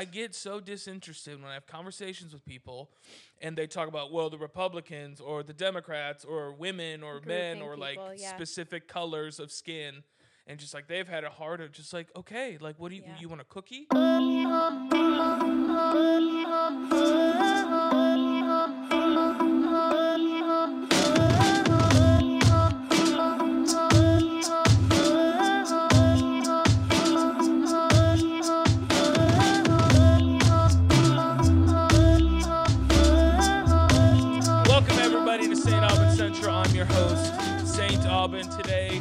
I get so disinterested when I have conversations with people and they talk about well the Republicans or the Democrats or women or men Grouping or like yeah. specific colors of skin and just like they've had a heart of just like okay like what do you Yeah. you want a cookie? Host, St. Aubin. Today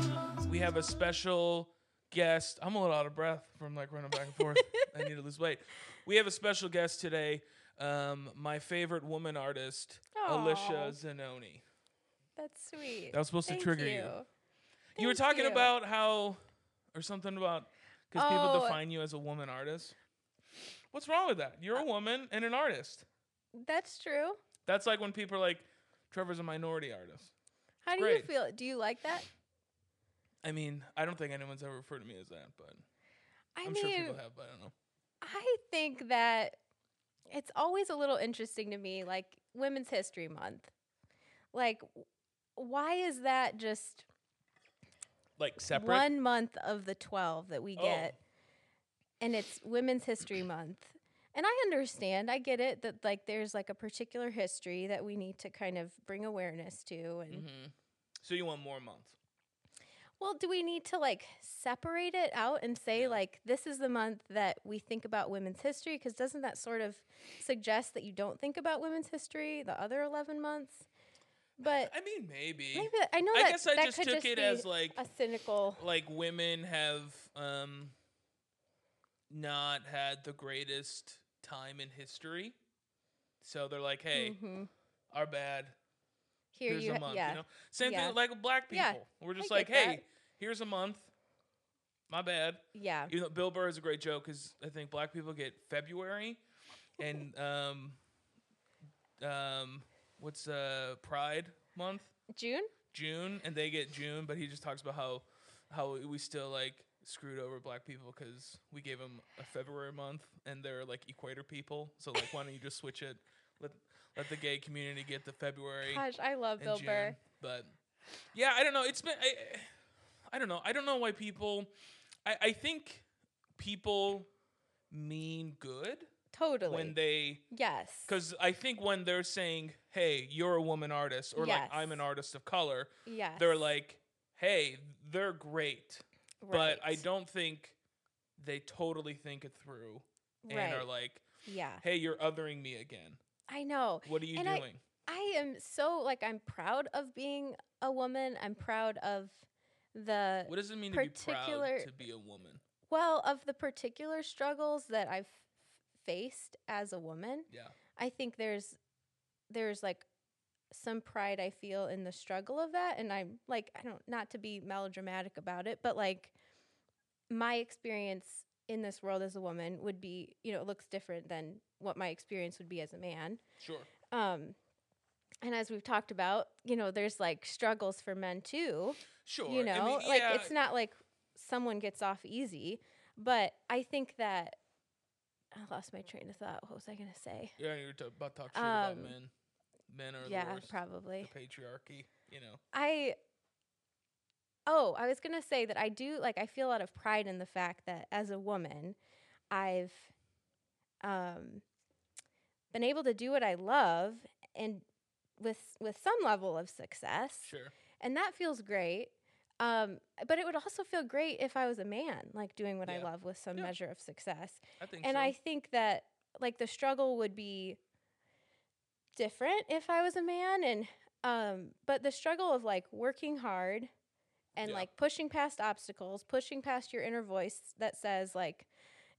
we have a special guest. I'm a little out of breath from like running back and forth. I need to lose weight. We have a special guest today. Um, my favorite woman artist, Alicia Zanoni. That's sweet. That was supposed to trigger you. you. You were talking you. about how, or something about, because people Oh. define you as a woman artist. What's wrong with that? You're Uh, a woman and an artist. That's true. That's like when people are like, Trevor's a minority artist. How do great. you feel? Do you like that? I mean, I don't think anyone's ever referred to me as that, but I I'm mean, sure people have, but I don't know. I think that it's always a little interesting to me, like Women's History Month. Like, w- why is that just Like separate. one month of the 12 that we Oh. get? And it's Women's History Month. And I understand, I get it that like there's like a particular history that we need to kind of bring awareness to and hmm So you want more months? Well, do we need to like separate it out and say like this is the month that we think about women's history? Because doesn't that sort of suggest that you don't think about women's history the other eleven months? But I mean, maybe. maybe I know I that guess I that just could took just it as like a cynical. like women have um not had the greatest time in history. So they're like, hey, Mhm. our bad. Here here's you, a month. yeah, You know, same Yeah. thing like with black people. Yeah, We're just I like, hey, that. here's a month. My bad. yeah, Even though Bill Burr is a great joke because I think black people get February, and um, um, what's uh Pride month June. June, and they get June, but he just talks about how how we still like screwed over black people because we gave them a February month and they're like equator people. So like, why don't you just switch it? Let let the gay community get the February Gosh, I love Bill June. Burr. But yeah, I don't know. It's been I, I don't know. I don't know why people. I I think people mean good Totally. when they yes. because I think when they're saying, "Hey, you're a woman artist," or like, "I'm an artist of color," yeah, they're like, "Hey, they're great," but I don't think they totally think it through and are like, yeah. "Hey, you're othering me again. I know. What are you And I- doing?" I am so like I'm proud of being a woman. I'm proud of the what does it mean to be proud particular- to be a woman? well of the particular struggles that I've faced as a woman. Yeah, I think there's there's like some pride I feel in the struggle of that and I'm like I don't not to be melodramatic about it, but like my experience in this world as a woman would be, you know, it looks different than what my experience would be as a man. sure. Um and as we've talked about, you know, there's like struggles for men too. Sure. You I know, mean, like yeah, it's not like someone gets off easy, but I think that I lost my train of thought. What was I going to say? Yeah, you're t- about to talk shit about Um, men. Men are yeah, the worst. probably. The patriarchy, you know. I Oh, I was going to say that I do like I feel a lot of pride in the fact that as a woman, I've um been able to do what I love and with with some level of success. Sure. and that feels great. Um, but it would also feel great if I was a man, like doing what I love with some Yeah. measure of success. I think And so. I think that like the struggle would be different if I was a man, and um, but the struggle of like working hard and Yeah. like pushing past obstacles, pushing past your inner voice that says like,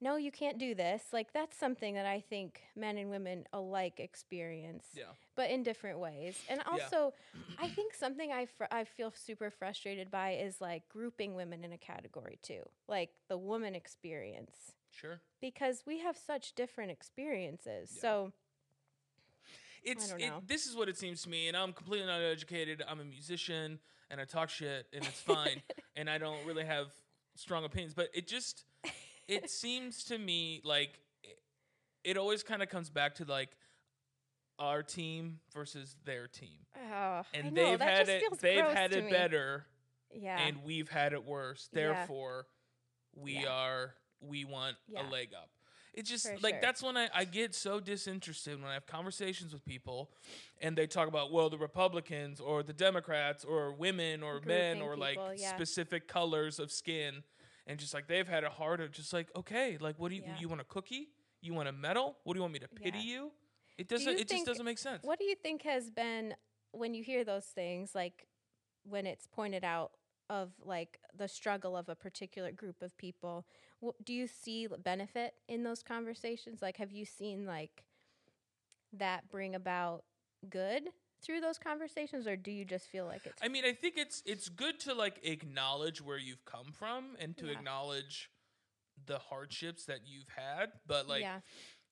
no, you can't do this. Like that's something that I think men and women alike experience yeah. but in different ways. And Yeah. also, I think something I fr- I feel super frustrated by is like grouping women in a category too, like the woman experience, Sure. because we have such different experiences. Yeah. So It's it, this is what it seems to me, and I'm completely not educated. I'm a musician, and I talk shit, and it's fine, and I don't really have strong opinions. But it just it seems to me like it always kind of comes back to like our team versus their team, Oh, and know, they've had it. They've had it me. better, Yeah. and we've had it worse. Yeah. Therefore, we Yeah. are we want Yeah. a leg up. It's just For like sure. that's when I, I get so disinterested when I have conversations with people and they talk about well the Republicans or the Democrats or women or men Grouping or like yeah. specific colors of skin and just like they've had it hard of just like okay like what do you Yeah. you want a cookie you want a medal what do you want me to pity Yeah. you it doesn't you it just doesn't make sense What do you think has been when you hear those things, like when it's pointed out of like the struggle of a particular group of people? do you see benefit in those conversations? Like, have you seen like that bring about good through those conversations, or do you just feel like it's I mean, I think it's it's good to like acknowledge where you've come from and to Yeah. acknowledge the hardships that you've had, but like yeah,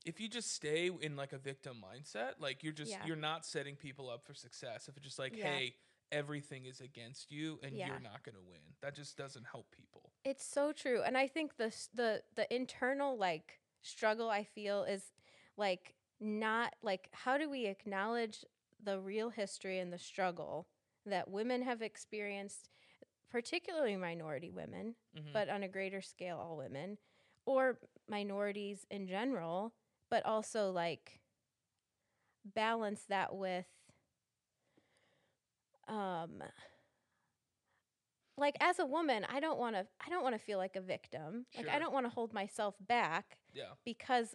if you just stay in like a victim mindset, like you're just Yeah. you're not setting people up for success. If it's just like, hey, everything is against you and Yeah. you're not going to win. That just doesn't help people. It's so true, and I think the the the internal like struggle I feel is like not like how do we acknowledge the real history and the struggle that women have experienced, particularly minority women, Mhm. but on a greater scale, all women, or minorities in general, but also like balance that with um like as a woman i don't want to i don't want to feel like a victim like i don't want to hold myself back Yeah. because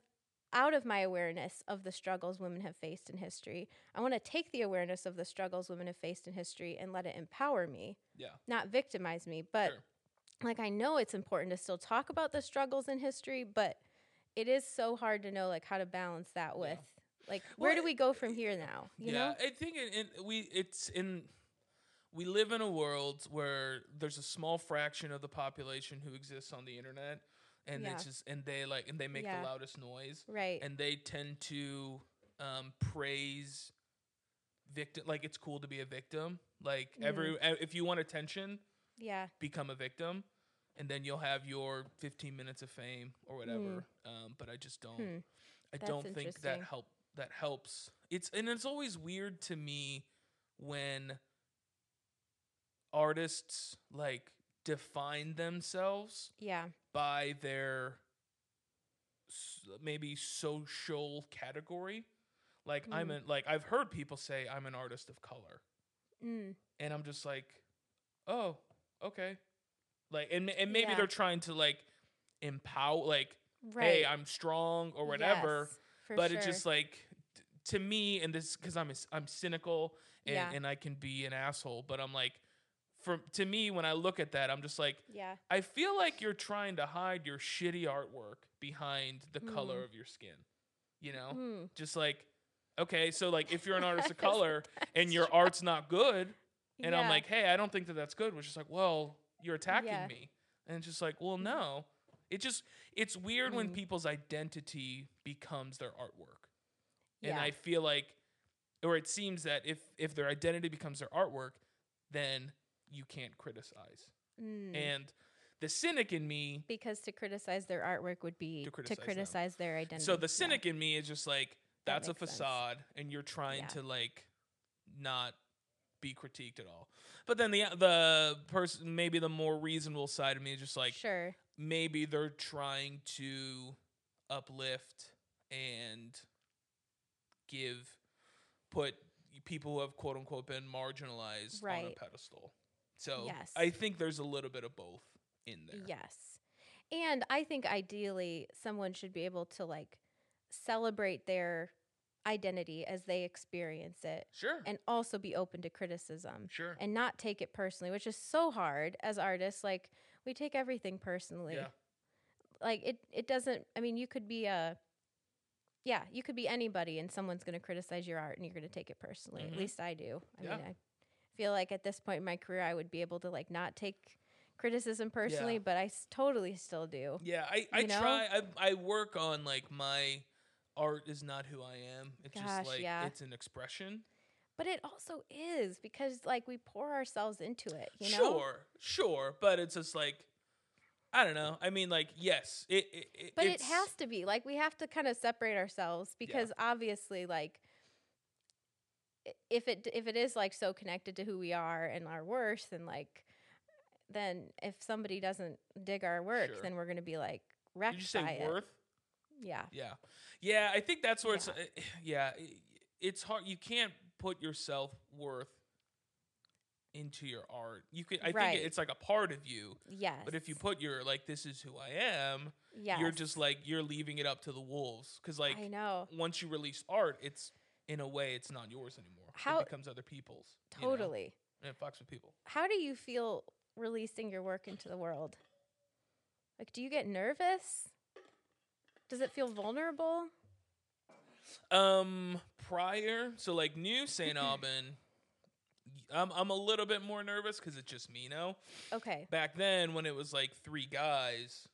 out of my awareness of the struggles women have faced in history i want to take the awareness of the struggles women have faced in history and let it empower me Yeah. not victimize me but Sure. like i know it's important to still talk about the struggles in history but it is so hard to know like how to balance that Yeah. with like where Well, do we go from here now you yeah, know I think it, it, we it's in we live in a world where there's a small fraction of the population who exists on the internet and Yeah. it's just and they like and they make Yeah. the loudest noise right and they tend to um, praise victim like it's cool to be a victim like Mm-hmm. every if you want attention yeah become a victim and then you'll have your 15 minutes of fame or whatever um, but i just don't Hmm. i That's don't think that help that helps it's and it's always weird to me when artists like define themselves yeah by their maybe social category. Like I'm Mm. an like I've heard people say I'm an artist of color, mm. and I'm just like, oh, okay. Like and and maybe Yeah. they're trying to like empower, like, right hey, I'm strong or whatever. Yes, but sure. it's just like t- to me, and this because I'm a I'm cynical and Yeah. and I can be an asshole, but I'm like. For, to me, when I look at that, I'm just like, yeah I feel like you're trying to hide your shitty artwork behind the color Mm. of your skin. You know? Mm. Just like, okay, so like if you're an artist of color and your true. art's not good, and I'm like, hey, I don't think that that's good, which is like, well, you're attacking Yeah. me. And it's just like, well, no. It just, it's weird when Mm. people's identity becomes their artwork. And I feel like, or it seems that if if their identity becomes their artwork, then you can't criticize. Mm. And the cynic in me because to criticize their artwork would be To to criticize criticize, their identity. So the Yeah. cynic in me is just like That that's a makes sense. facade, and you're trying Yeah. to like not be critiqued at all. But then the the person, maybe the more reasonable side of me is just like sure. maybe they're trying to uplift and give put people who have quote unquote been marginalized on a pedestal. So Yes. I think there's a little bit of both in there. Yes. And I think ideally someone should be able to like celebrate their identity as they experience it Sure. and also be open to criticism sure. and not take it personally, which is so hard as artists. Like we take everything personally. Yeah. Like it it doesn't I mean you could be a yeah, you could be anybody and someone's going to criticize your art and you're going to take it personally. Mhm. At least I do. I Yeah. mean, I feel like at this point in my career I would be able to like not take criticism personally, Yeah. but I s- totally still do. Yeah, I, I You know? try. I, I work on like my art is not who I am. It's Gosh, just like yeah. it's an expression. But it also is because like we pour ourselves into it, you know? Sure, sure, but it's just like I don't know. I mean, like, yes, it. it, it But it has to be. Like we have to kind of separate ourselves because obviously like if it if it is like so connected to who we are and our worth and like then if somebody doesn't dig our work Sure. then we're going to be like wrecked Did you say by it. worth? Yeah. Yeah, yeah. I think that's where it's. Yeah. uh, Yeah, i- it's hard. You can't put yourself worth into your art. You could. I Right. think it's like a part of you. Yes. But if you put your like, this is who I am. yes. You're just like you're leaving it up to the wolves because like I know. once you release art, it's in a way it's not yours anymore. How- it becomes other people's. you know, Totally. and it fucks with people. How do you feel releasing your work into the world? Like do you get nervous? Does it feel vulnerable? Um, prior, so like new St. Aubin, I'm I'm a little bit more nervous because it's just me now. Okay. Back then, when it was like three guys,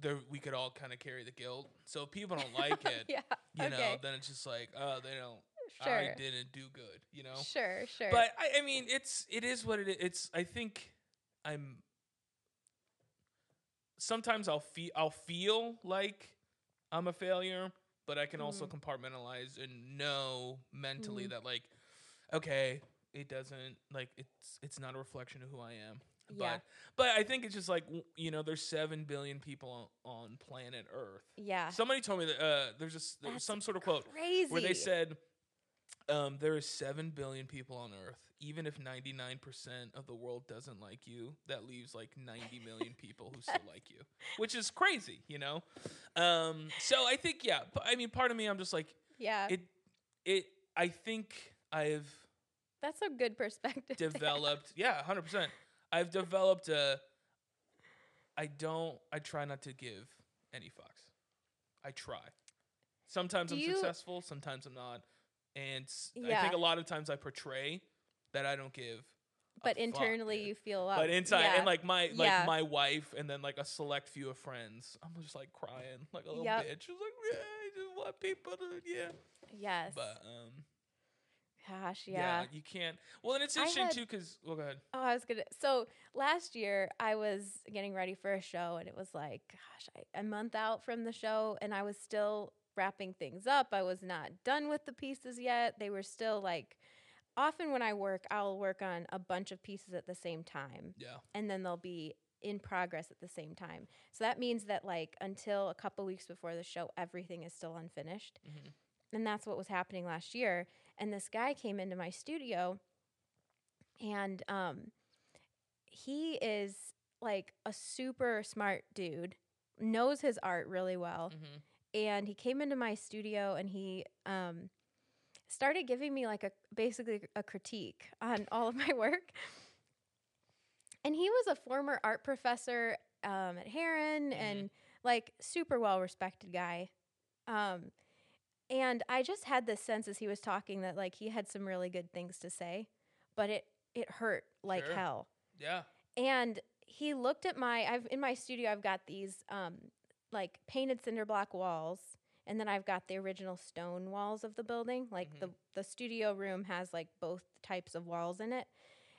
there we could all kind of carry the guilt. So if people don't like it, yeah. you know, then it's just like, oh, they don't. Sure. I didn't do good, you know. Sure, sure. But I, I mean, it's it is what it is. It's I think I'm. Sometimes I'll feel I'll feel like I'm a failure, but I can also Mm-hmm. compartmentalize and know mentally Mhm. that like, okay, it doesn't like it's it's not a reflection of who I am. Yeah. But but I think it's just like you know, there's seven billion people on, on planet Earth. yeah. Somebody told me that uh, there's just there was That's some sort of quote Crazy. where they said um, there is 7 billion people on earth even if 99% of the world doesn't like you that leaves like 90 million people who still like you which is crazy you know um, so i think yeah i mean part of me i'm just like yeah. it it i think i've That's a good perspective. developed yeah 100% i've developed a i don't i try not to give any fucks i try sometimes Do i'm you- successful sometimes i'm not and s- i Yeah. think a lot of times i portray that i don't give a but fuck, internally dude. you feel a lot. but inside yeah. and like my like Yeah. my wife and then like a select few of friends i'm just like crying like a little Yep. bitch just like yeah i just want people to yeah yes. but um Gosh, yeah. yeah. you can't well and it's interesting had- too because well go ahead Oh, I was gonna. So last year I was getting ready for a show, and it was like, gosh, I, a month out from the show, and I was still wrapping things up. I was not done with the pieces yet. They were still like. Often when I work, I'll work on a bunch of pieces at the same time, yeah and then they'll be in progress at the same time. So that means that like until a couple weeks before the show, everything is still unfinished. Mhm. And that's what was happening last year. And this guy came into my studio and um he is like a super smart dude, knows his art really well. mm-hmm. And he came into my studio and he um started giving me like a basically a critique on all of my work. And he was a former art professor um, at Herron Mhm. and like super well respected guy. Um, and I just had this sense as he was talking that like he had some really good things to say, but it it hurt like Sure. hell. yeah And he looked at my I've in my studio I've got these um like painted cinder block walls and then I've got the original stone walls of the building. Like the the studio room has like both types of walls in it.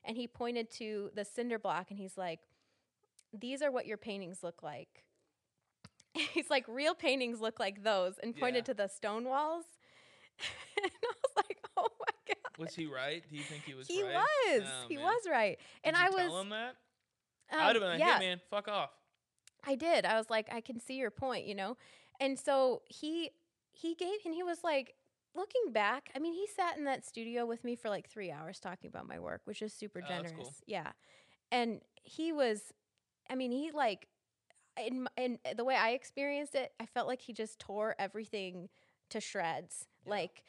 And he pointed to the cinder block and he's like these are what your paintings look like. he's like real paintings look like those and pointed Yeah. to the stone walls. and I was like, "Oh my god." Was he right? Do you think he was He right? was. Oh, he man. was right. And Did you I was tell him that? um, I'd have been like, yeah. hey man, fuck off. I did. I was like, I can see your point, you know? And so he he gave and he was like looking back, I mean, he sat in that studio with me for like 3 hours talking about my work, which is super Oh, generous. cool. Yeah. And he was I mean, he like in in eh, the way I experienced it, I felt like he just tore everything to shreds. Yeah. Like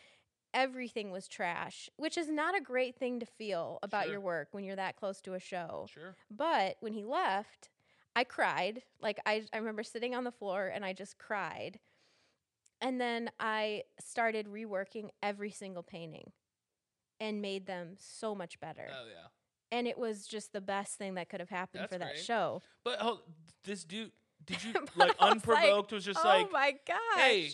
everything was trash, which is not a great thing to feel about Sure. your work when you're that close to a show. Sure. But when he left, I cried. Like I, I remember sitting on the floor and I just cried. And then I started reworking every single painting and made them so much better. Oh yeah. And it was just the best thing that could have happened That's for that great. show. But hold, this dude, did you like was like, unprovoked? was just oh like, my gosh. hey,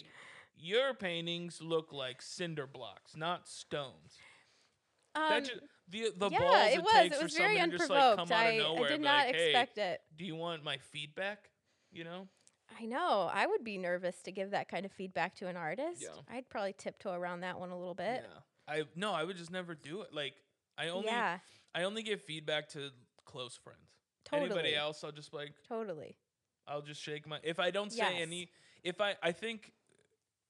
your paintings look like cinder blocks, not stones. um, that ju- the the yeah, balls it it, was. takes It for was very to just like unprovoked. come out I, of nowhere I did not like, hey, expect it. do you want my feedback? You know? I know. I would be nervous to give that kind of feedback to an artist. Yeah. I'd probably tiptoe around that one a little bit. Yeah. I no, I would just never do it. Like I only yeah, I only give feedback to close friends. totally. Anybody else, I'll just like Totally. I'll just shake my. If I don't say Yes. any, if I I think,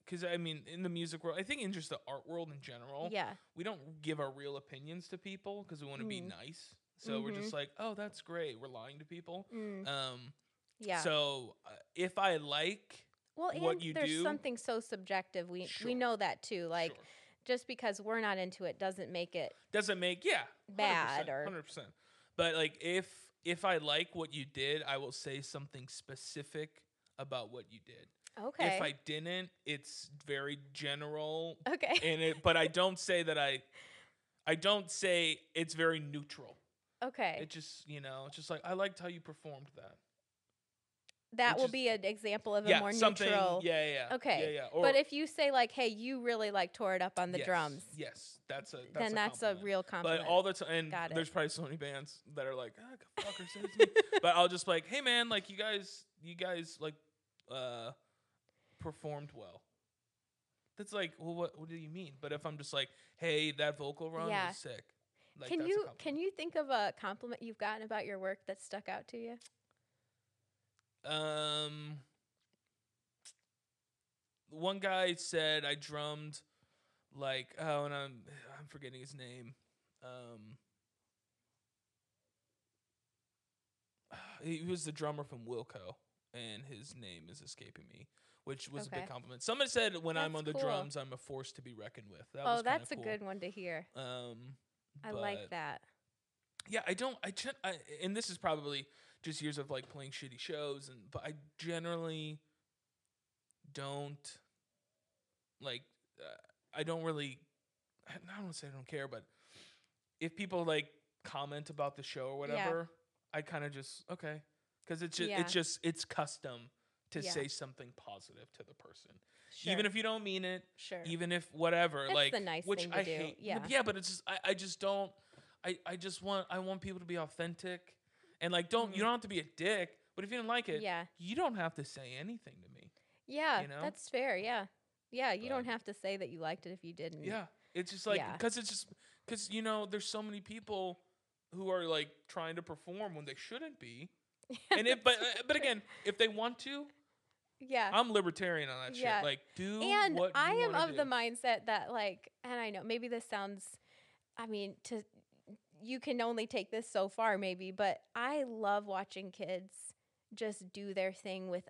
because I mean in the music world, I think in just the art world in general, Yeah. we don't give our real opinions to people because we want to be Mm. nice. So we're Mhm. just like, oh, that's great. We're lying to people. Mm, Um. yeah. So uh, if I like, well, what you there's do- something so subjective. We Sure. we know that too. Like sure. Just because we're not into it doesn't make it doesn't make yeah bad or- hundred percent. But like if if I like what you did, I will say something specific about what you did. okay. If I didn't, it's very general okay. and it but I don't say that I I don't say it's very neutral. okay. It just, you know, it's just like I liked how you performed that. That it will just- be an example of a yeah, more neutral. yeah, yeah, yeah. Okay, Yeah, yeah. Or, but if you say like, "Hey, you really like tore it up on the yes, drums," Yes, that's a that's then a that's a real compliment. But all the time, and Got it. there's probably so many bands that are like, ah, go fuck me." but I'll just like, hey man, like you guys, you guys like, uh, performed well. That's like, well, what what do you mean? But if I'm just like, hey, that vocal run Yeah. was sick. Like, can that's you can you think of a compliment you've gotten about your work that stuck out to you? Um, one guy said I drummed like oh, and I'm I'm forgetting his name. Um, he was the drummer from Wilco, and his name is escaping me, which was a Okay. big compliment. Somebody said when I'm That's on the cool. drums, I'm a force to be reckoned with. That oh, that's a good one to hear. Um, I like that. Yeah, I don't. I, gen- I and this is probably just years of like playing shitty shows, and but I generally don't like. Uh, I don't really. I don't want to say I don't care, but if people like comment about the show or Yeah. whatever, I kind of just okay because it's just Yeah. it's just it's custom to Yeah. say something positive to the person, Sure. even if you don't mean it sure. even if whatever It's like the nice which thing to I do, hate. yeah. yeah, but it's just I, I just don't I, I just want I want people to be authentic and like don't Mhm. you don't have to be a dick, but if you don't like it, yeah. you don't have to say anything to me. Yeah, you know? that's fair. Yeah. Yeah, you don't have to say that you liked it if you didn't. Yeah, it's just like Yeah. because it's just because you know there's so many people who are like trying to perform when they shouldn't be, and if but uh, but again if they want to, yeah. I'm libertarian on that Yeah. shit. Like do and I am of the mindset that like, and I know maybe this sounds, I mean, to you can only take this so far, maybe, but I love watching kids just do their thing with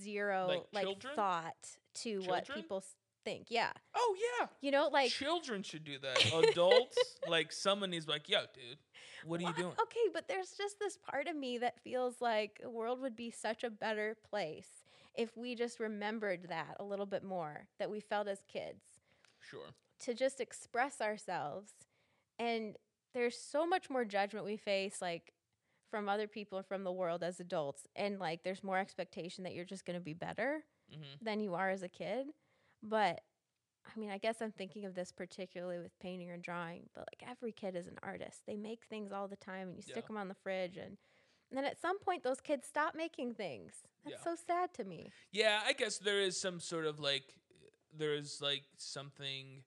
zero Like like, thought to what people think. Yeah, Oh yeah, you know, like children should do that. Adults, like someone needs like, yo, dude, what are you doing? Okay, but there's just this part of me that feels like the world would be such a better place if we just remembered that a little bit more that we felt as kids Sure. to just express ourselves. And there's so much more judgment we face, like from other people from the world as adults. And like there's more expectation that you're just going to be better Mm-hmm. than you are as a kid. But I mean, I guess I'm thinking of this particularly with painting or drawing, but like every kid is an artist. They make things all the time and you stick them on the fridge. And, and then at some point, those kids stop making things. That's Yeah. so sad to me. Yeah, I guess there is some sort of like there is like something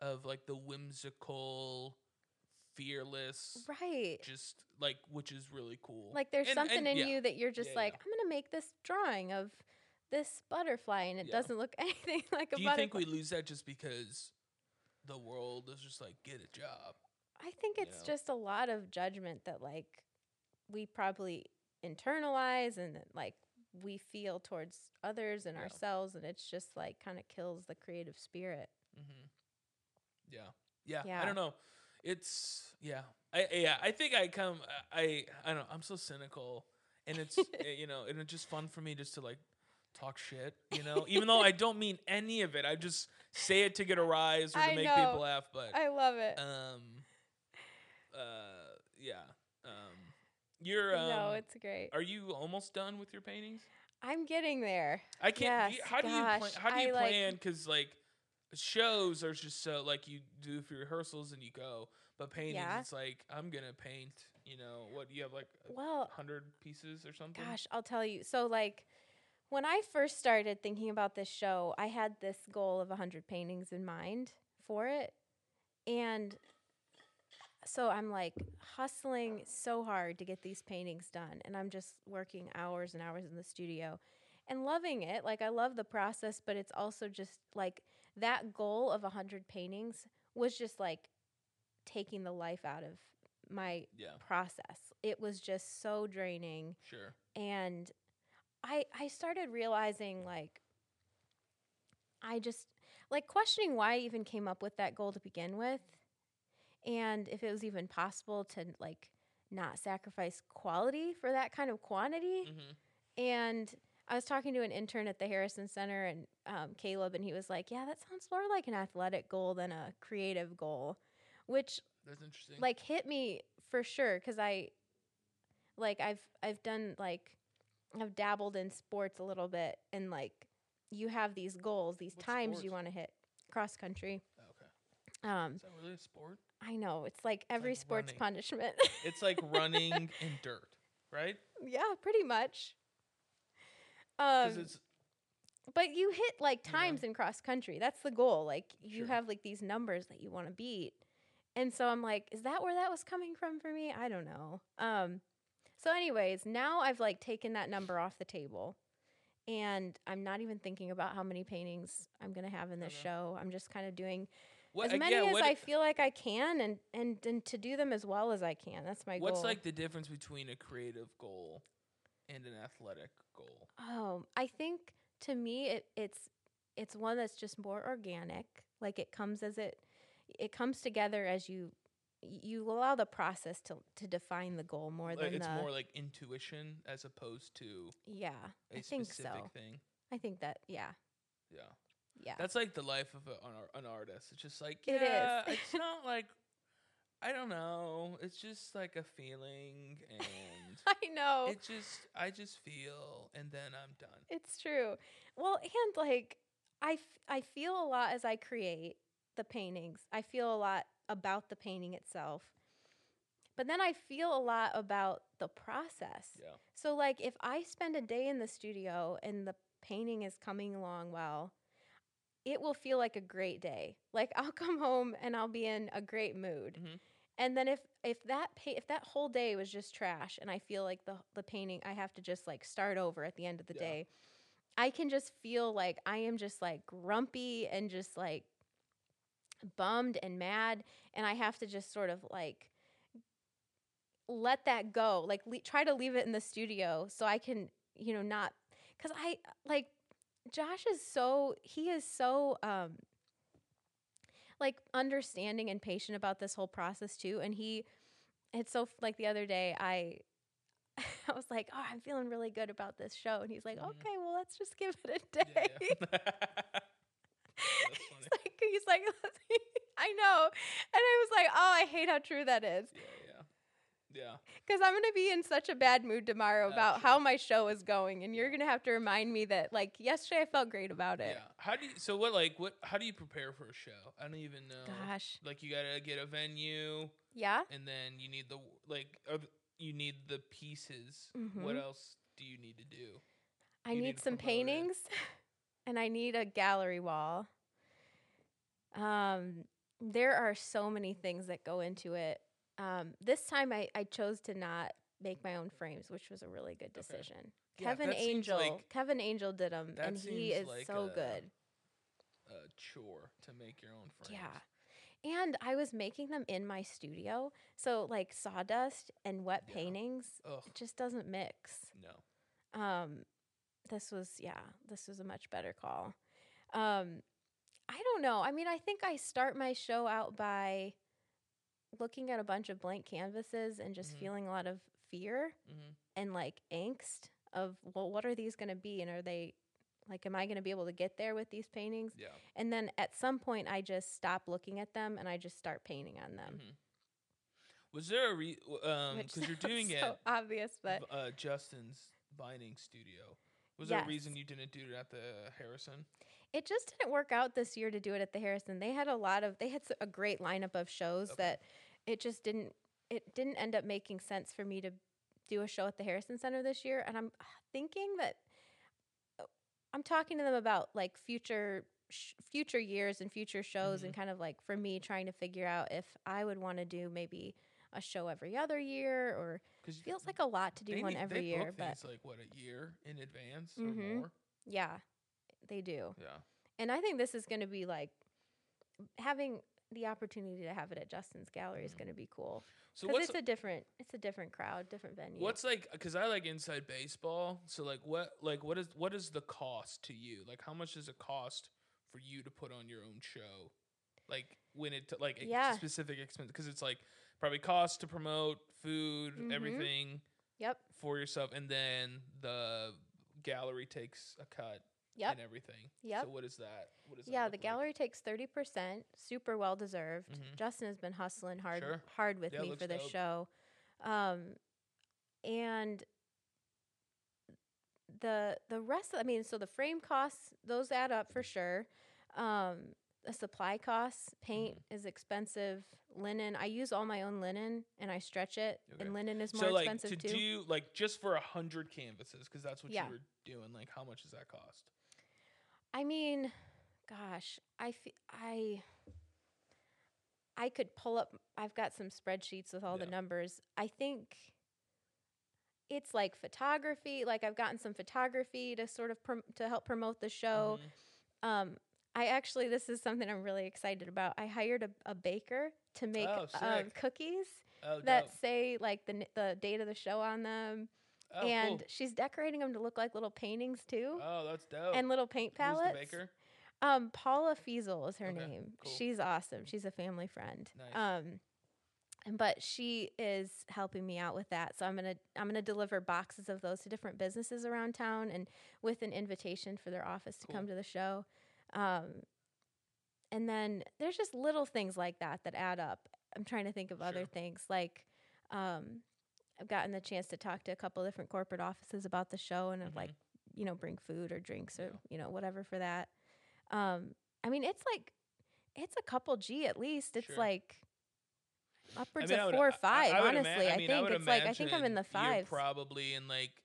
of like the whimsical, fearless, Right. just like which is really cool. Like there's And- something and in yeah, you that you're just Yeah, like, yeah. I'm to make this drawing of this butterfly and it Yeah. doesn't look anything like a Do you butterfly. think we lose that just because the world is just like get a job? I think you it's know? just a lot of judgment that like we probably internalize and that, like we feel towards others and Yeah. ourselves and it's just like kind of kills the creative spirit. Mm-hmm. Yeah. yeah, I don't know. It's yeah, I yeah. I think I come. I I don't. know. I'm so cynical, and it's eh, you know, and it's just fun for me just to like talk shit. You know, even though I don't mean any of it. I just say it to get a rise or to I make know. people laugh. But I love it. um, uh, yeah. Um, you're um. no, it's great. are you almost done with your paintings? I'm getting there. I can't. do you- Yes, how do you plan? How do you plan? Because like shows are just so like you do for rehearsals and you go, but paintings Yeah. it's like I'm gonna paint You know, what you have like Well, hundred pieces or something. Gosh, I'll tell you. So, like, when I first started thinking about this show, I had this goal of 100 paintings in mind for it. And so I'm like hustling so hard to get these paintings done. And I'm just working hours and hours in the studio and loving it. Like, I love the process, but it's also just like that goal of 100 paintings was just like taking the life out of my Yeah, process. It was just so draining sure. and i i started realizing like i just like questioning why i even came up with that goal to begin with and if it was even possible to like not sacrifice quality for that kind of quantity hmm and i was talking to an intern at the harrison center and um, caleb and he was like yeah that sounds more like an athletic goal than a creative goal which That's interesting. like hit me for sure because I like I've I've done like I've dabbled in sports a little bit and like you have these goals, these What times you want to hit cross country. okay, Um is that really a sport? I know it's like every like sports running. punishment. It's like running in dirt, right? yeah, pretty much. Um it's but you hit like times in cross country. That's the goal. Like you Sure. have like these numbers that you want to beat. And so I'm like, is that where that was coming from for me? I don't know. Um so anyways, now I've like taken that number off the table. And I'm not even thinking about how many paintings I'm going to have in this Okay. show. I'm just kind of doing what, as many yeah, as I feel like I can and, and and to do them as well as I can. That's my What's goal. What's like the difference between a creative goal and an athletic goal? Oh, I think to me it, it's it's one that's just more organic. Like it comes as it it comes together as you you allow the process to to define the goal more Like, than it's the more like intuition as opposed to yeah. a I think so. thing. I think that yeah Yeah. yeah. That's like the life of a, an, an artist. It's just like, It is. yeah, it's not like, I don't know. It's just like a feeling, and I know it just, I just feel, and then I'm done. it's true. Well, and like I f- I feel a lot as I create the paintings. I feel a lot about the painting itself. But then I feel a lot about the process. Yeah. So like if I spend a day in the studio and the painting is coming along well, it will feel like a great day. Like I'll come home and I'll be in a great mood. Mhm. And then if if that pa- if that whole day was just trash and I feel like the the painting I have to just like start over at the end of the Yeah. day, I can just feel like I am just like grumpy and just like bummed and mad and I have to just sort of like let that go like le- try to leave it in the studio so i can you know not because i like josh is so he is so um like understanding and patient about this whole process too and he it's so like the other day i i was like oh i'm feeling really good about this show and he's like Mhm. okay well let's just give it a day Yeah, yeah. He's like he's like i know and i was like oh i hate how true that is yeah, yeah. Because I'm gonna be in such a bad mood tomorrow Oh, about sure. how my show is going, and you're gonna have to remind me that like yesterday I felt great about it. Yeah. How do you? So what? Like what? How do you prepare for a show? I don't even know. Gosh, Like you gotta get a venue, yeah. and then you need the like. You need the pieces. Mhm. What else do you need to do? I need, need some paintings, and I need a gallery wall. Um, there are so many things that go into it. Um, this time I I chose to not make my own frames, which was a really good decision. Yeah, Kevin seems Angel, like Kevin Angel did them, and he is like so a- good. a chore to make your own frames. Yeah. And I was making them in my studio. So like sawdust and wet Yeah. paintings, Ugh. it just doesn't mix. No. Um this was yeah, this was a much better call. Um I don't know. I mean, I think I start my show out by looking at a bunch of blank canvases and just Mhm. feeling a lot of fear hmm and like angst of well, what are these going to be and are they like am I going to be able to get there with these paintings? Yeah. And then at some point, I just stop looking at them and I just start painting on them. hmm Was there a re? Um, because you're doing so it, obvious, but uh, Justin Vining studio. Was there a reason you didn't do it at the Harrison? It just didn't work out this year to do it at the Harrison. They had a lot of they had a great lineup of shows Okay. that it just didn't it didn't end up making sense for me to do a show at the Harrison Center this year, and I'm thinking that uh, I'm talking to them about like future sh- future years and future shows, and kind of like for me trying to figure out if I would want to do maybe a show every other year or feels like a lot to do one need, every they year, but like what a year in advance Mhm. or more. yeah, they do. Yeah. And I think this is going to be like having the opportunity to have it at Justin's Gallery is Mhm. going to be cool So it's a different it's a different crowd, different venue. What's like because I like inside baseball. So like what like what is what is the cost to you? Like how much does it cost for you to put on your own show? Like when it like a Yeah. specific expense because it's like probably cost to promote food, Mhm. everything Yep. for yourself, and then the gallery takes a cut Yep. and everything. Yep. So what is that? What is that Yeah, look the like? gallery takes 30%, super well deserved. Mhm. Justin has been hustling hard Sure. hard with Yeah, me for this dope. show. Um and the the rest of, I mean, so the frame costs, those add up for sure. Um the supply costs, paint Mm-hmm. is expensive, linen, I use all my own linen and I stretch it Okay. and linen is more So like expensive to too. do like just for a hundred canvases because that's what Yeah. you were doing. Like how much does that cost? I mean, gosh, I fe- I I could pull up. I've got some spreadsheets with all the numbers. I think it's like photography. Like I've gotten some photography to sort of prom- to help promote the show. Mhm. Um, I actually this is something I'm really excited about. I hired a, a baker to make Oh, um, cookies Oh, that say like the the date of the show on them, Oh, and cool. she's decorating them to look like little paintings too, Oh, that's dope. and little paint Who's palettes. the baker? Um, Paula Fiesel is her Okay, name. cool. She's awesome. She's a family friend. Nice. Um, but she is helping me out with that. So I'm gonna I'm gonna deliver boxes of those to different businesses around town, and with an invitation for their office to Cool. come to the show. Um, and then there's just little things like that that add up. I'm trying to think of other things like. Um, I've gotten the chance to talk to a couple different corporate offices about the show, and Mhm. like, you know, bring food or drinks or Yeah. you know whatever for that. Um, I mean, it's like it's a couple G at least. It's Sure. like upwards I mean, of would- four or five. I ima- honestly, I, mean, think it's like I think I'm in the five. probably in like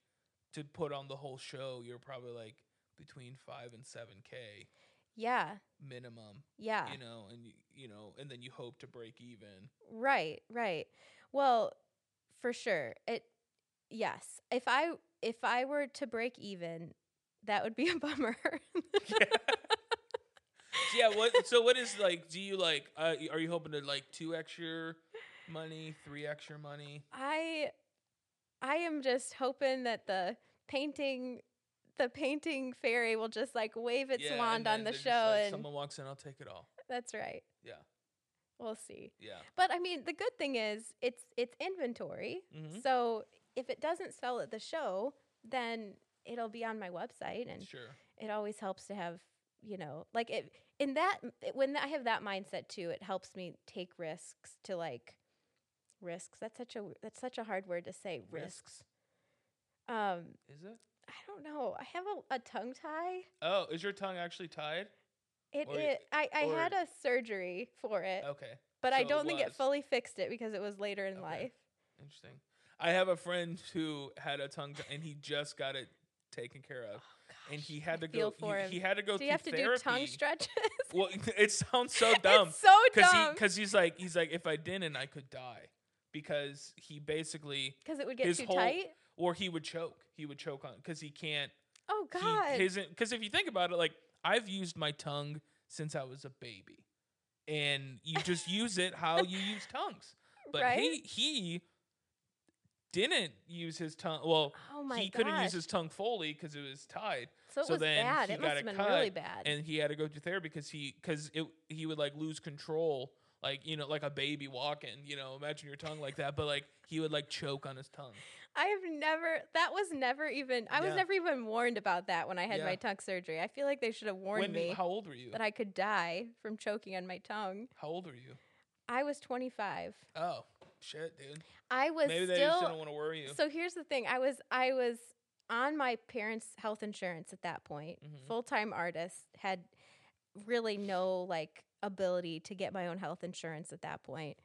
to put on the whole show. You're probably like between five and seven k yeah, minimum. yeah, You know, and you, you know, and then you hope to break even. right, right. Well, for sure. It yes. If I if I were to break even, that would be a bummer. yeah. What? So what is like? Do you like? Uh, are you hoping to like two extra money, three extra money? I I am just hoping that the painting the painting fairy will just like wave its Yeah, wand on the show like, and someone walks in, I'll take it all. that's right. Yeah. We'll see. Yeah. But I mean, the good thing is it's it's inventory. Mhm. So if it doesn't sell at the show, then it'll be on my website and Sure. it always helps to have, you know, like it in that when I have that mindset too, it helps me take risks to like risks. That's such a that's such a hard word to say, risks. Um Is it? I don't know. I have a, a tongue tie. Oh, is your tongue actually tied? It, Or- it I, I or- had a surgery for it, Okay. but I so it don't think it fully fixed it because it was later in Okay. life. Interesting. I have a friend who had a tongue and he just got it taken care of. Oh, and he had Oh, I to go for he, he had to go Do you have to therapy. do tongue stretches? well, it sounds so dumb It's so cuz he cuz he's like he's like if I didn't I could die because he basically because it would get too whole- tight. or he would choke. He would choke on cuz he can't Oh he God! his cuz if you think about it like I've used my tongue since I was a baby. And you just use it how you use tongues. But right? he he didn't use his tongue. Well, oh my he gosh! couldn't use his tongue fully because it was tied, so it so was then bad. he It got have been really cut, bad. and he had to go to therapy because he because it he would like lose control, like you know, like a baby walking. You know, imagine your tongue like that, but like he would like choke on his tongue. I've never. That was never even. I was never even warned about that when I had Yeah. my tongue surgery. I feel like they should have warned when me how old were you? that I could die from choking on my tongue. How old were you? I was 25. Oh shit, dude. I was Maybe they just didn't want to worry you. So here's the thing. I was I was on my parents' health insurance at that point. Mhm. Full-time artist had really no like ability to get my own health insurance at that point.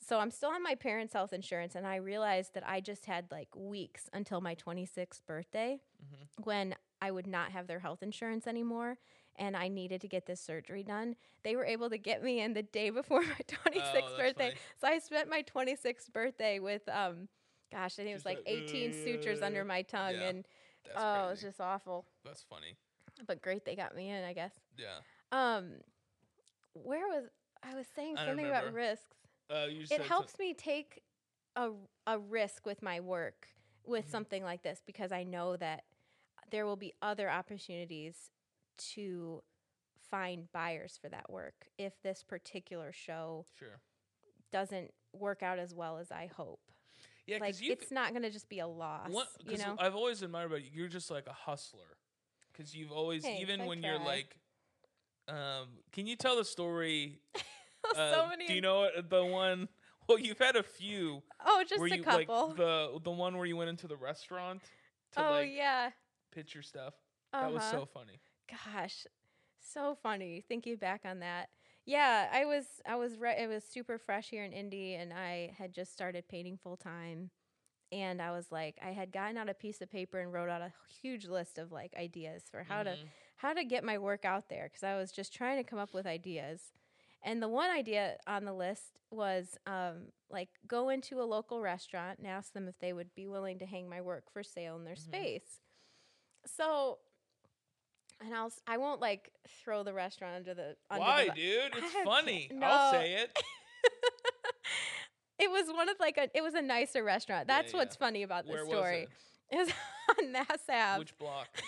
so I'm still on my parents' health insurance, and I realized that I just had like weeks until my 26th birthday Mhm. when I would not have their health insurance anymore. And I needed to get this surgery done. They were able to get me in the day before my 26th Oh, birthday. funny. So I spent my 26th birthday with, um, gosh, I think it was like like, 18 sutures under "Uh," my tongue. yeah. And oh, it was just awful. That's funny. But great, they got me in, I guess. Yeah. Um, where was I was saying I something about risks. Uh, you It helps me take a a risk with my work with Mhm. something like this because I know that there will be other opportunities to find buyers for that work if this particular show Sure. doesn't work out as well as I hope. Yeah, like you. it's not going to just be a loss, you know. I've always admired about you. You're just like a hustler. Because you've always, Thanks, even I when you're like, um, can you tell the story? so uh, many Do you know what, the one? Well, you've had a few. Oh, just a you couple. like the the one where you went into the restaurant to oh like yeah. pitch your stuff. Uh-huh. That was so funny. gosh so funny thinking back on that yeah i was i was re- it was super fresh here in indy and i had just started painting full time and i was like i had gotten out a piece of paper and wrote out a huge list of like ideas for how to Mhm. how to get my work out there because i was just trying to come up with ideas and the one idea on the list was um, like go into a local restaurant and ask them if they would be willing to hang my work for sale in their Mhm. space so and I'll I won't like throw the restaurant under the under Why, the dude? It's I funny. no. I'll say it. it was one of like a it was a nicer restaurant. Yeah, That's what's funny about this Where story. was It was on it? Ave. Which block?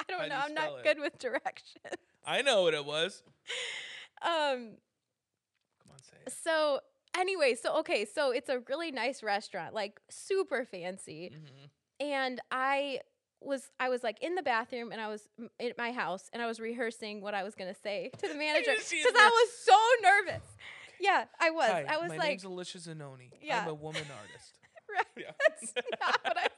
I don't how'd know. you I'm not it? good with directions. I know what it was. Um Come on, say it. so anyway, so okay, so it's a really nice restaurant, like super fancy. hmm and I was I was like in the bathroom and I was m- at my house and I was rehearsing what I was gonna say to the manager just see his because I was so nervous. Yeah, I was. Hi, I was my like, name's Alicia Zanoni. Yeah. I'm a woman artist. right. Yeah. That's not what I.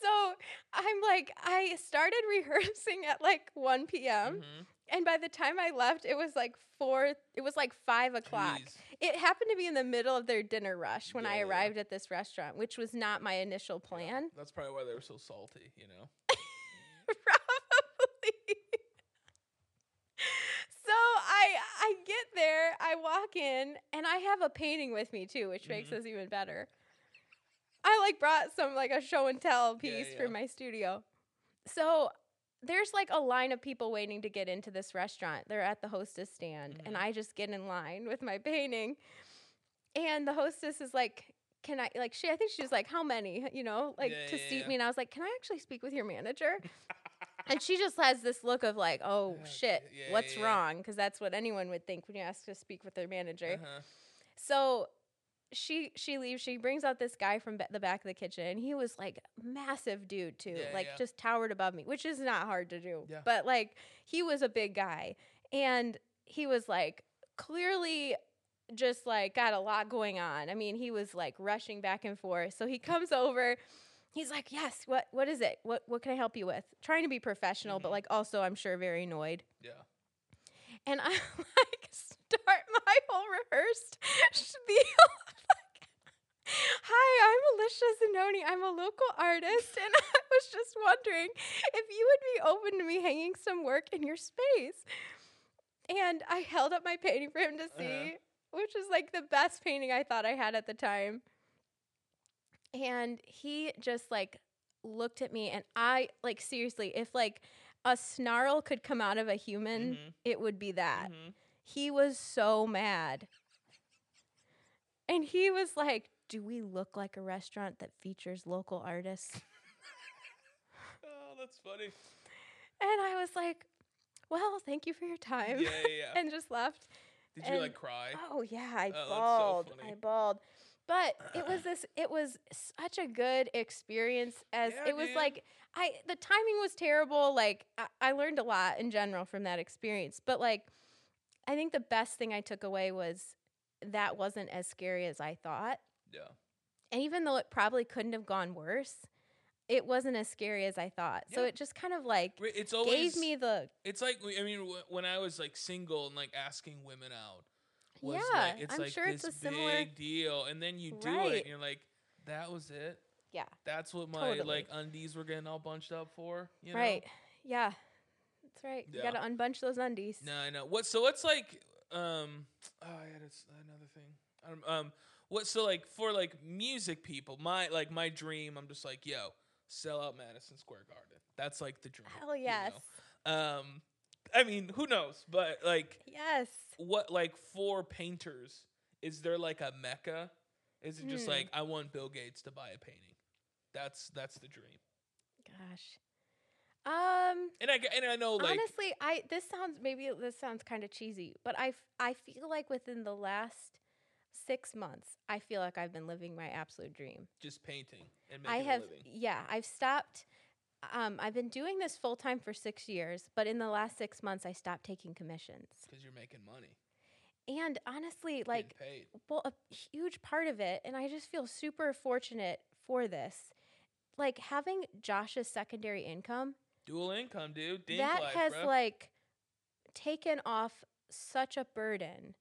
So I'm like, I started rehearsing at like 1 p.m. Mhm. and by the time I left, it was like four. It was like five o'clock. Jeez. It happened to be in the middle of their dinner rush when Yeah, I yeah. arrived at this restaurant, which was not my initial plan. That's probably why they were so salty, you know? Probably. I I get there, I walk in, and I have a painting with me too, which makes Mhm. this even better. I like brought some like a show and tell piece yeah. for my studio. So there's like a line of people waiting to get into this restaurant. They're at the hostess stand, and Mhm. I just get in line with my painting. And the hostess is like, "Can I like she? I think she was like, how many? You know, like Yeah, to yeah, seat yeah. me." And I was like, "Can I actually speak with your manager?" and she just has this look of like, "Oh Okay, shit, yeah, what's yeah, yeah. wrong?" Because that's what anyone would think when you ask to speak with their manager. Uh-huh. So she she leaves. She brings out this guy from ba- the back of the kitchen, and he was like massive dude too, Yeah, like yeah. just towered above me, which is not hard to do. Yeah. But like he was a big guy, and he was like clearly just like got a lot going on. I mean, he was like rushing back and forth. So he comes over. He's like, "Yes, what what is it? What what can I help you with?" Trying to be professional, but Mhm. like also I'm sure very annoyed. Yeah. And I like start my whole rehearsed spiel. like, Hi, I'm Alicia Zanoni. I'm a local artist, and I was just wondering if you would be open to me hanging some work in your space. And I held up my painting for him to see, Uh-huh. which is like the best painting I thought I had at the time. And he just like looked at me, and I like seriously, if like a snarl could come out of a human, Mhm. it would be that. Mhm. He was so mad. And he was like, Do we look like a restaurant that features local artists? Oh, that's funny. And I was like, Well, thank you for your time. Yeah, yeah, yeah. and just left. Did you like cry? Oh yeah, I Oh, so bawled. funny. I bawled. But it was this it was such a good experience as Yeah, it was dude. like I the timing was terrible. Like I, I learned a lot in general from that experience. But like I think the best thing I took away was that wasn't as scary as I thought. Yeah. And even though it probably couldn't have gone worse, it wasn't as scary as I thought. So it just kind of like It's always gave me the It's like I mean, when I was like single and like asking women out, was Yeah, like it's I'm like sure this it's a similar- big deal, and then you do it, and you're like, that was it. Yeah. That's what my Totally. like undies were getting all bunched up for. You know? Right. Yeah. That's right. You got to unbunch those undies. No, I know. What? So what's like? Um. Oh, yeah. had a s another thing. Um, um. What? So like for like music people, my like my dream. I'm just like, yo, sell out Madison Square Garden. That's like the dream. Hell you yes. know? Um. I mean, who knows? But like, Yes. what like for painters? Is there like a mecca? Is it just Hmm. like I want Bill Gates to buy a painting? That's that's the dream. Gosh. Um And I and I know like honestly, I this sounds maybe this sounds kind of cheesy, but I I feel like within the last 6 months, I feel like I've been living my absolute dream. just painting and I have a living. yeah, I've stopped um I've been doing this full time for 6 years, but in the last 6 months I stopped taking commissions. Because you're making money, And honestly, like well, a huge part of it, and I just feel super fortunate for this. Like having Josh's secondary income, Dual income, dude. Dink that life, has bruh. like taken off such a burden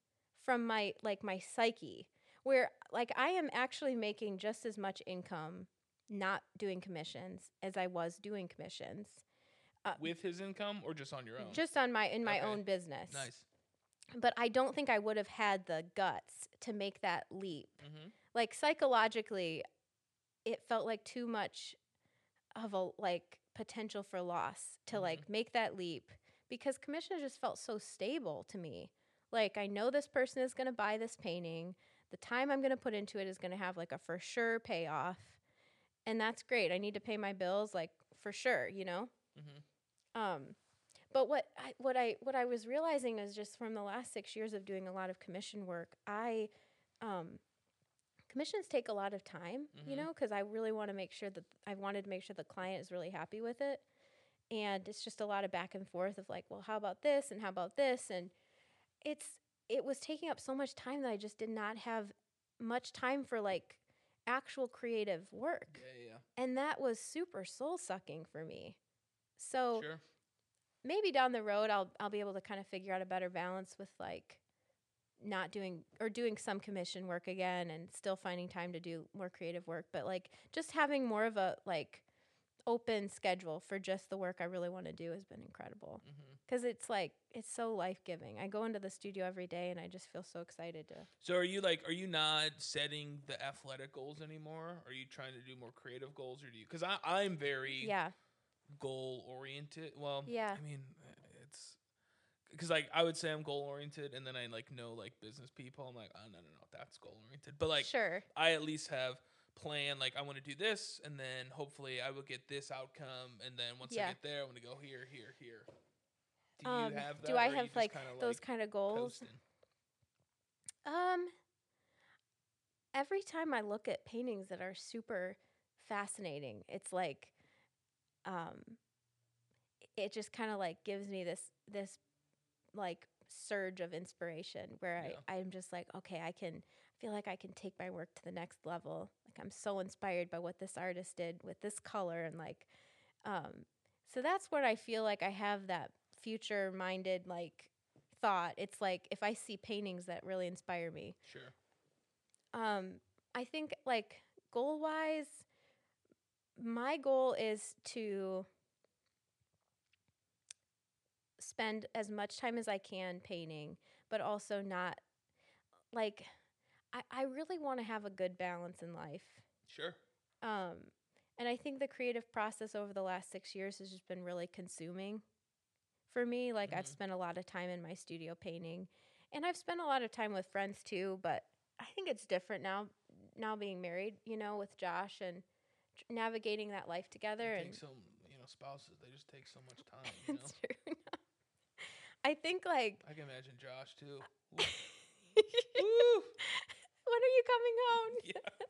from my like my psyche where like I am actually making just as much income not doing commissions as I was doing commissions with his income or just on your own. just on my in my Okay. own business. nice. But I don't think I would have had the guts to make that leap hmm like psychologically it felt like too much of a like potential for loss to Mhm. like make that leap because commission just felt so stable to me like i know this person is going to buy this painting the time i'm going to put into it is going to have like a for sure payoff and that's great. I need to pay my bills like for sure you know? Hmm um, but what I, what I what I was realizing is just from the last six years of doing a lot of commission work, I um, commissions take a lot of time, you Mhm. know, because I really want to make sure that I wanted to make sure the client is really happy with it, and it's just a lot of back and forth of like, well, how about this and how about this, and it's it was taking up so much time that I just did not have much time for like actual creative work, Yeah, yeah, and that was super soul sucking for me. So. Sure. maybe down the road I'll I'll be able to kind of figure out a better balance with like not doing or doing some commission work again and still finding time to do more creative work but like just having more of a like open schedule for just the work I really want to do has been incredible hmm cuz it's like it's so life-giving. I go into the studio every day and I just feel so excited to So are you like, are you not setting the athletic goals anymore? Are you trying to do more creative goals, or do you? Because I I'm very Yeah. goal oriented. Well, Yeah. I mean, it's because like I would say I'm goal oriented, and then I like know like business people. I'm like, oh no no no, that's goal oriented. But like sure. I at least have plan like I want to do this, and then hopefully I will get this outcome, and then once Yeah. I get there, I want to go here here here. Do you Um, have that? do I you have like those like, kind of goals? Um, every time I look at paintings that are super fascinating, it's like, um, it just kind of like gives me this this like surge of inspiration where Yeah. I I'm just like, okay, I can feel like I can take my work to the next level. Like I'm so inspired by what this artist did with this color and like, um, so that's what I feel like I have that future minded like thought. It's like if I see paintings that really inspire me. Sure. Um, I think like goal wise, my goal is to spend as much time as I can painting, but also not like I, I really want to have a good balance in life. Sure. Um, and I think the creative process over the last six years has just been really consuming for me. Like I've Mhm. spent a lot of time in my studio painting, and I've spent a lot of time with friends too. But I think it's different now. Now being married, you know, with Josh and tr- navigating that life together, I and think some you know spouses they just take so much time. You know, true. I think like I can imagine Josh too. Ooh. when are you coming home? Yeah.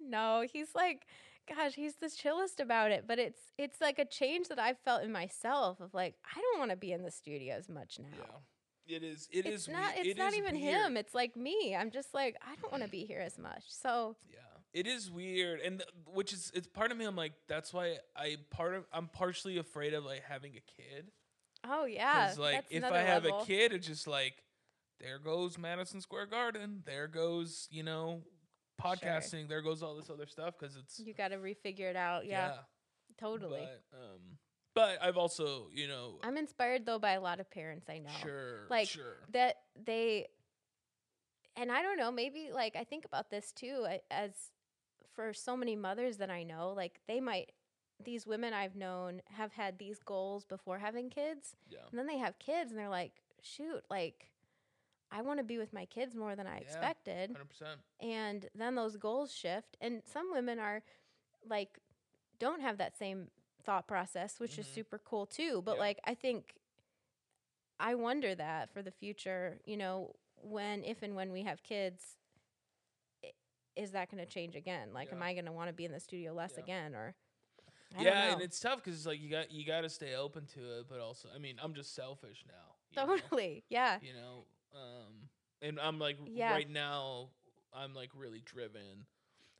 no, he's like, gosh, he's the chillest about it. But it's it's like a change that I've felt in myself of like, I don't want to be in the studio as much now. Yeah. It is. It it's is not. It's it not even weird. him. It's like me. I'm just like I don't want to be here as much. So Yeah, it is weird, and th- which is it's part of me. I'm like, that's why I part of I'm partially afraid of like having a kid. oh yeah, Because like if I have a kid, it's just like there goes Madison Square Garden. There goes you know podcasting. There goes all this other stuff because it's You got to refigure it out. Yeah, totally. But um, but I've also you know I'm inspired though by a lot of parents I know sure Like, sure that they, and I don't know, maybe like I think about this too as for so many mothers that I know, like they might, these women I've known have had these goals before having kids, yeah and then they have kids and they're like, shoot, like I want to be with my kids more than I Yeah. expected. hundred percent and then those goals shift and some women are like don't have that same thought process which is Mhm. super cool too but Yeah. like i think i wonder that for the future you know when if and when we have kids i- is that going to change again like am i going to want to be in the studio less Yeah. again or I yeah, and it's tough because it's like you got you got to stay open to it, but also I mean I'm just selfish now. you know? totally yeah you know um and i'm like Yeah. right now i'm like really driven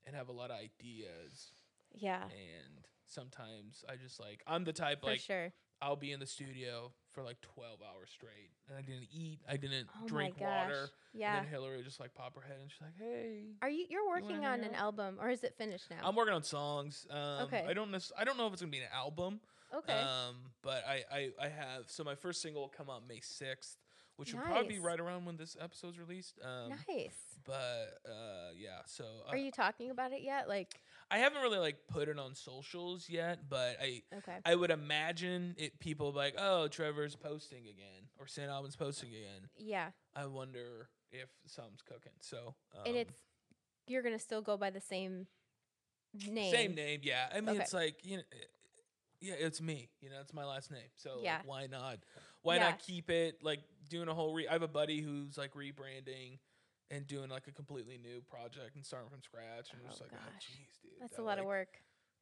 and have a lot of ideas. Yeah. And sometimes i just like i'm the type for like sure. I'll be in the studio for like 12 hours straight and i didn't eat i didn't oh drink water. yeah and then hillary would just like pop her head and she's like hey are you you're working hang on an album or is it finished now? I'm working on songs. Um Okay. i don't nec- i don't know if it's gonna be an album. Okay. Um but I, I i have so my first single will come out may 6th which will probably be right around when this episode's released um nice. but uh yeah so are uh, you talking about it yet? Like i haven't really like put it on socials yet but i okay. I would imagine it people like oh trevor's posting again or St. Aubin's posting again. Yeah. I wonder if something's cooking so um, and it's you're gonna still go by the same name. same name yeah. I mean Okay. it's like you know yeah it's me you know it's my last name so like, Yeah. why not why Yeah. not keep it like doing a whole re i have a buddy who's like rebranding and doing like a completely new project and starting from scratch and I'm just Oh, like oh jeez dude That's that, a lot like, of work,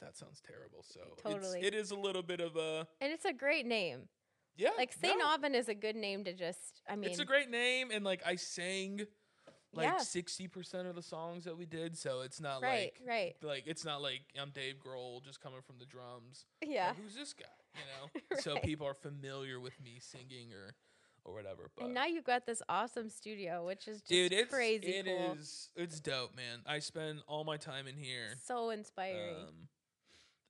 That sounds terrible. So Totally. it's, it is a little bit of a and it's a great name. yeah. Like Saint no, Aubin is a good name to just. I mean, it's a great name, and like I sang like Yeah. sixty percent of the songs that we did, so it's not right, like right, like it's not like I'm Dave Grohl just coming from the drums. yeah, Like, who's this guy? You know, so people are familiar with me singing or or whatever. But and now you've got this awesome studio, which is just dude, it's crazy It cool. is- it's dope, man. I spend all my time in here. So inspiring. Um,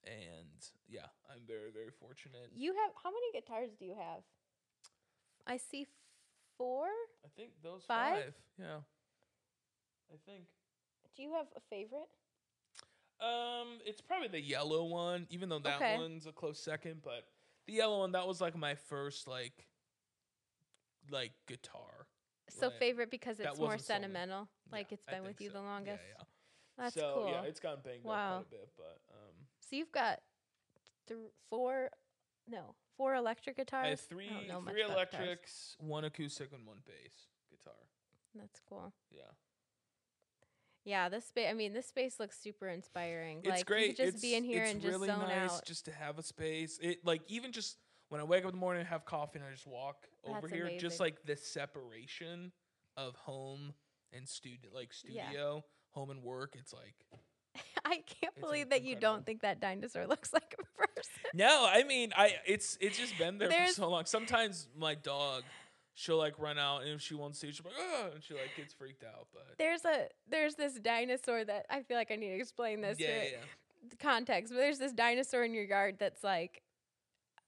and yeah, I'm very very fortunate. you have how many guitars do you have? I see four. I think those Five? five. Yeah. I think. Do you have a favorite? Um, it's probably the yellow one, even though that Okay. one's a close second. But the yellow one, that was like my first like, like guitar. So favorite because it's more sentimental. Like Yeah, it's I been with you so. the longest. yeah. That's so cool. yeah, it's gotten banged Wow. up quite a bit, but um, So you've got th- four, no, four electric guitars. I have three much three about guitars. electrics, one acoustic, and one bass guitar. That's cool. Yeah, Yeah, this space. I mean, this space looks super inspiring. it's like great. just it's, be in here and just really zone nice out. just to have a space. It like even just when I wake up in the morning and have coffee and I just walk over That's here, just like the separation of home and student, like Yeah. studio, home and work. It's like I can't It's believe that you don't think that dinosaur looks like a person. no, I mean, I it's it's just been there for so long. Sometimes my dog, she'll like run out and if she won't see, she'll be like, oh, and she like gets freaked out. But There's a there's this dinosaur that I feel like I need to explain this yeah, to yeah, yeah. the context. But there's this dinosaur in your yard that's like,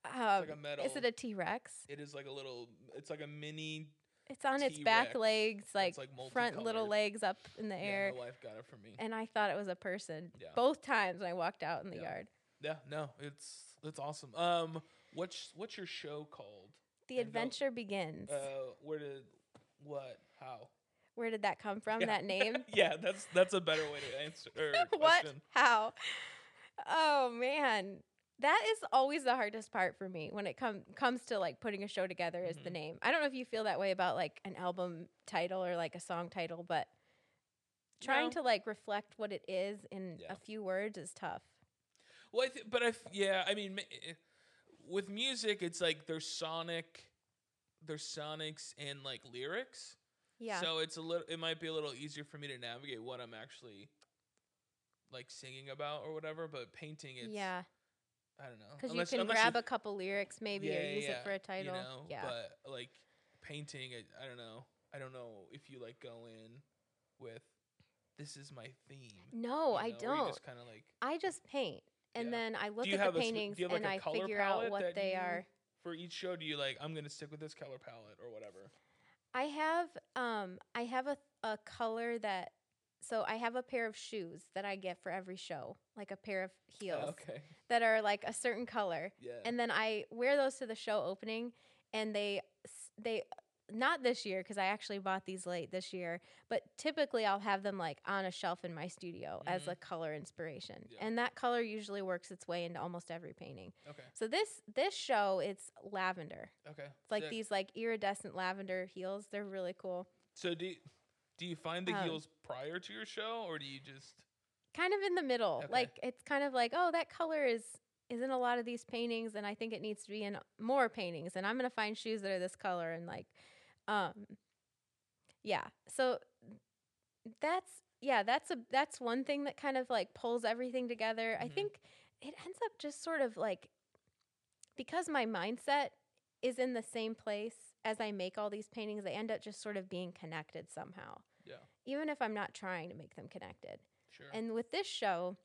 um, like a metal. is it a T Rex? It is like a little. It's like a mini. It's on its back legs, like, like, front little legs up in the air. Yeah, my wife got it for me. and I thought it was a person Yeah. both times when I walked out in the Yeah. yard. Yeah, no, it's it's awesome. Um, what's what's your show called? The And adventure begins. Uh, where did what how? Where did that come from? Yeah. That name? yeah, that's that's a better way to answer. What? How? Oh man, that is always the hardest part for me when it com- comes to like putting a show together. Is the Mhm. name? I don't know if you feel that way about like an album title or like a song title, but trying No. to like reflect what it is in Yeah. a few words is tough. Well, I th- but I f- yeah, I mean, ma- eh, with music, it's like there's sonic, there's sonics and like lyrics. Yeah. So it's a little. It might be a little easier for me to navigate what I'm actually like singing about or whatever. But painting, it's yeah, I don't know. because you can grab you- a couple lyrics maybe Yeah, or use yeah, it for a title. You know, yeah. but like painting, I, I don't know. I don't know if you like go in with this is my theme. No, you I know, you don't. just kind of like I just paint, and Yeah. then I look at the paintings you have and like I a figure out what they you- are. for each show? Do you like I'm gonna stick with this color palette or whatever? I have um I have a a color that so I have a pair of shoes that I get for every show, like a pair of heels Oh, okay. that are like a certain color. Yeah. And then I wear those to the show opening and they they not this year because I actually bought these late this year, but typically I'll have them like on a shelf in my studio as Mhm. a color inspiration. Yeah. And that color usually works its way into almost every painting. okay. So this this show it's lavender. Okay. It's like sick. these like iridescent lavender heels. They're really cool. So do you, do you find the Um, heels prior to your show, or do you just Kind of in the middle. Okay. Like it's kind of like, oh, that color is is in a lot of these paintings and I think it needs to be in more paintings and I'm going to find shoes that are this color and like um yeah. So that's yeah, that's a that's one thing that kind of like pulls everything together. I Mhm. think it ends up just sort of like because my mindset is in the same place as I make all these paintings, they end up just sort of being connected somehow. Yeah. Even if I'm not trying to make them connected. sure? And with this show,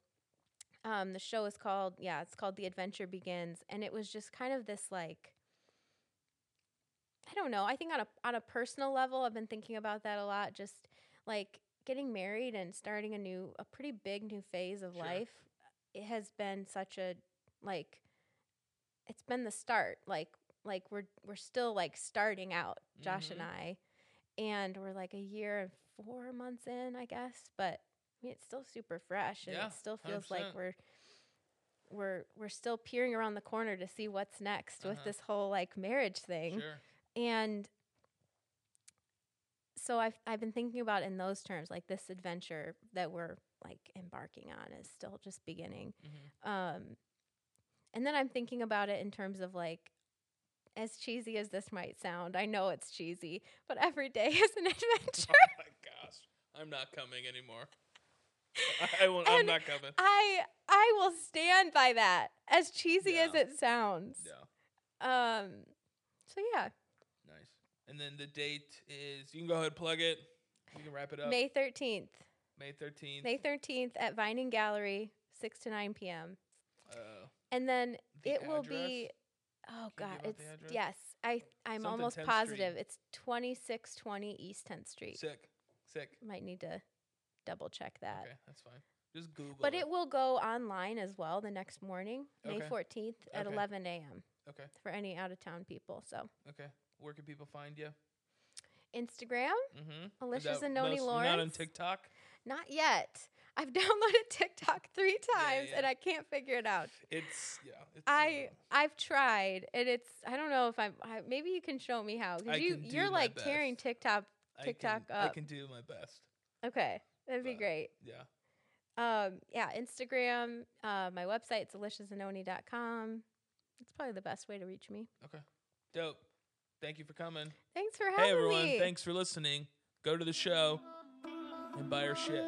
um, the show is called yeah, it's called The Adventure Begins, and it was just kind of this like I don't know. I think on a on a personal level, I've been thinking about that a lot. Just like getting married and starting a new, a pretty big new phase of Sure. life. It has been such a like, it's been the start. Like like we're we're still like starting out, Josh and Mhm. I, and we're like a year and four months in, I guess. But I mean, it's still super fresh, and Yeah, it still feels like 100%. we're we're we're still peering around the corner to see what's next with Uh-huh. this whole like marriage thing. Sure. And so I've I've been thinking about in those terms, like this adventure that we're like embarking on is still just beginning. Mhm. Um, and then I'm thinking about it in terms of like, as cheesy as this might sound, I know it's cheesy, but every day is an adventure. Oh my gosh, I'm not coming anymore. I, I won't, I'm not coming. I I will stand by that, as cheesy as it sounds. Yeah. Um. So yeah. And then the date is you can go ahead and plug it. We can wrap it up. May thirteenth. May 13th. May thirteenth at Vining Gallery, six to nine p.m. uh, And then The it will address? be. Oh Can God! It's yes. I I'm Something almost positive. Street. It's twenty six twenty East Tenth Street. sick. Sick. Might need to double check that. Okay, that's fine. Just Google But it. it will go online as well the next morning, May Okay. 14th at Okay. 11 a.m. Okay. for any out of town people. So, Okay. Where can people find you? Instagram, Mm-hmm. Alicia Zanoni Not on TikTok. not yet. I've downloaded TikTok three Yeah, times and. I can't figure it out. It's yeah. It's, I uh, I've tried and it's I don't know if I'm I, maybe you can show me how because you you're like tearing best. TikTok. I TikTok can, I can do my best. Okay, that'd be great. Yeah. Um, yeah, Instagram, uh, my website's aliciazanoni.com. It's probably the best way to reach me. Okay. Dope. Thank you for coming. Thanks for having me. Hey everyone, me. thanks for listening. Go to the show and buy our shit.